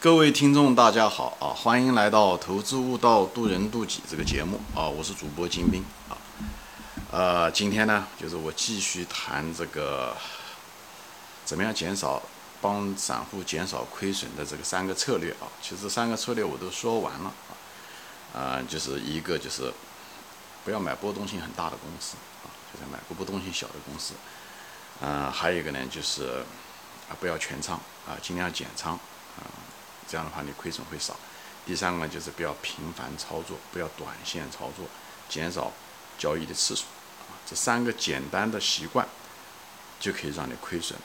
各位听众，大家好啊！欢迎来到《投资悟道，渡人渡己》这个节目啊！我是主播金兵啊。呃，今天呢，就是我继续谈这个怎么样减少帮散户减少亏损的这个三个策略啊。其实三个策略我都说完了啊。啊，就是一个就是不要买波动性很大的公司啊，就是买个波动性小的公司。嗯，还有一个呢，就是啊，不要全仓啊，尽量减仓啊。这样的话，你亏损会少。第三个呢，就是不要频繁操作，不要短线操作，减少交易的次数。啊，这三个简单的习惯，就可以让你亏损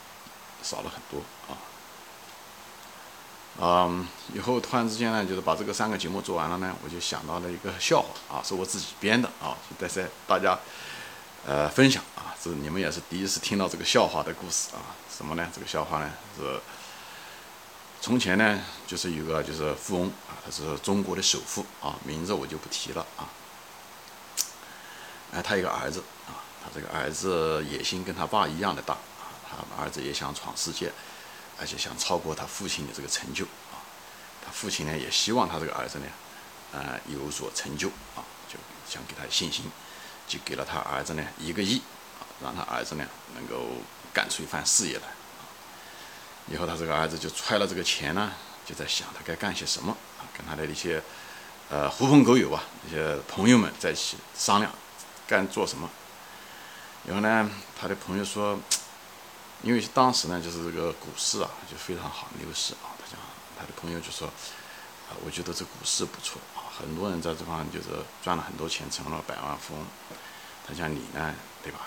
少了很多啊。嗯，以后突然之间呢，就是把这个三个节目做完了呢，我就想到了一个笑话啊，是我自己编的啊，在在大家呃分享啊，这你们也是第一次听到这个笑话的故事啊。什么呢？这个笑话呢是。从前呢，就是有个就是富翁啊，他是中国的首富啊，名字我就不提了啊。哎，他有个儿子啊，他这个儿子野心跟他爸一样的大啊，他儿子也想闯世界，而且想超过他父亲的这个成就啊。他父亲呢也希望他这个儿子呢，呃，有所成就啊，就想给他信心，就给了他儿子呢一个亿啊，让他儿子呢能够干出一番事业来。以后他这个儿子就揣了这个钱呢，就在想他该干些什么啊，跟他的一些呃狐朋狗友啊，一些朋友们在一起商量，干做什么。然后呢，他的朋友说，因为当时呢就是这个股市啊就非常好，牛市啊，他讲他的朋友就说，啊，我觉得这股市不错啊，很多人在这方就是赚了很多钱，成了百万富翁。他讲你呢，对吧？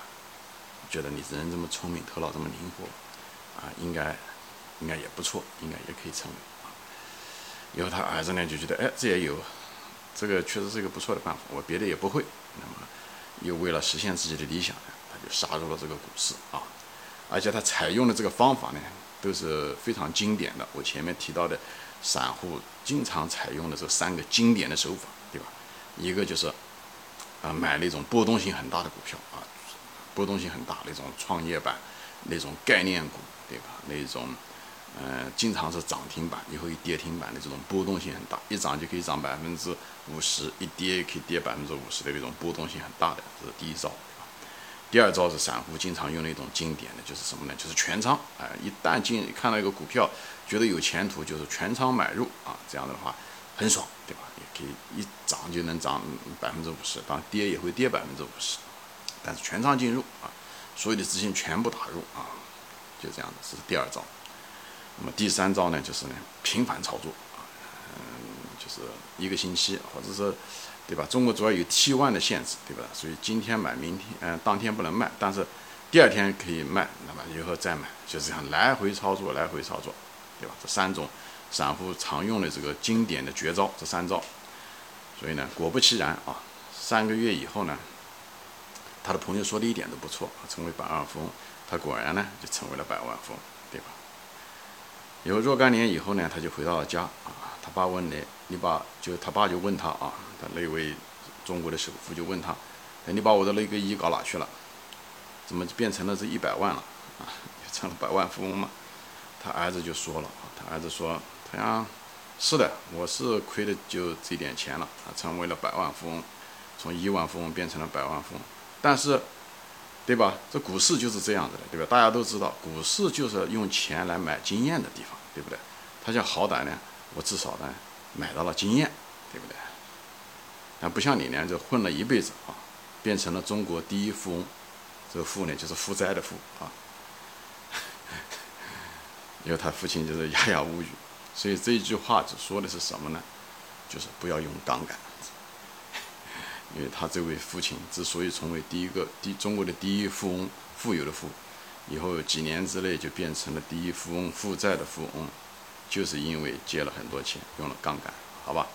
觉得你人这么聪明，头脑这么灵活，啊，应该。应该也不错，应该也可以成为啊。以后他儿子呢就觉得，哎，这也有，这个确实是一个不错的办法。我别的也不会，那么又为了实现自己的理想呢，他就杀入了这个股市啊。而且他采用的这个方法呢，都是非常经典的。我前面提到的，散户经常采用的这三个经典的手法，对吧？一个就是啊，买那种波动性很大的股票啊，波动性很大那种创业板那种概念股，对吧？那种。嗯，经常是涨停板，以后一跌停板的这种波动性很大，一涨就可以涨百分之五十，一跌也可以跌百分之五十的那种波动性很大的，这是第一招。第二招是散户经常用的一种经典的，就是什么呢？就是全仓。哎，一旦进看到一个股票，觉得有前途，就是全仓买入啊，这样的话很爽，对吧？也可以一涨就能涨百分之五十，当跌也会跌百分之五十，但是全仓进入啊，所有的资金全部打入啊，就这样子，是第二招。那么第三招呢，就是呢频繁操作啊，嗯，就是一个星期，或者是，对吧？中国主要有 T 万的限制，对吧？所以今天买，明天嗯，当天不能卖，但是第二天可以卖，那么以后再买，就这样来回操作，来回操作，对吧？这三种散户常用的这个经典的绝招，这三招。所以呢，果不其然啊，三个月以后呢，他的朋友说的一点都不错，成为百万富翁，他果然呢就成为了百万富翁，对吧？有若干年以后呢，他就回到了家啊。他爸问你，你把就他爸就问他啊，他那位中国的首富就问他，哎，你把我的那个亿搞哪去了？怎么变成了这一百万了啊？成了百万富翁嘛？他儿子就说了，他儿子说，他讲是的，我是亏的就这点钱了啊，成为了百万富翁，从亿万富翁变成了百万富翁，但是。对吧？这股市就是这样子的，对吧？大家都知道，股市就是用钱来买经验的地方，对不对？他讲好歹呢，我至少呢买到了经验，对不对？但不像你呢，就混了一辈子啊，变成了中国第一富翁。这个富呢，就是负债的富啊。因为他父亲就是哑哑无语，所以这一句话只说的是什么呢？就是不要用杠杆。因为他这位父亲之所以成为第一个第中国的第一富翁，富有的富，以后几年之内就变成了第一富翁，负债的富翁，就是因为借了很多钱，用了杠杆，好吧？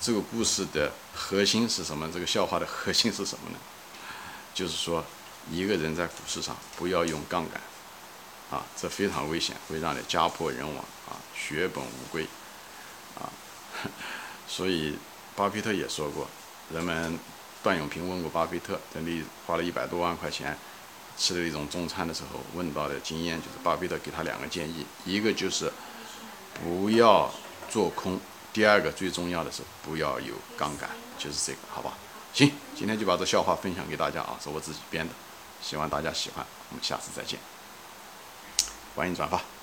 这个故事的核心是什么？这个笑话的核心是什么呢？就是说，一个人在股市上不要用杠杆，啊，这非常危险，会让你家破人亡啊，血本无归，啊，所以巴菲特也说过，人们。段永平问过巴菲特，等你花了一百多万块钱吃的一种中餐的时候，问到的经验就是巴菲特给他两个建议，一个就是不要做空。第二个最重要的是不要有杠杆，就是这个，好吧？行，今天就把这笑话分享给大家啊，是我自己编的，希望大家喜欢。我们下次再见，欢迎转发。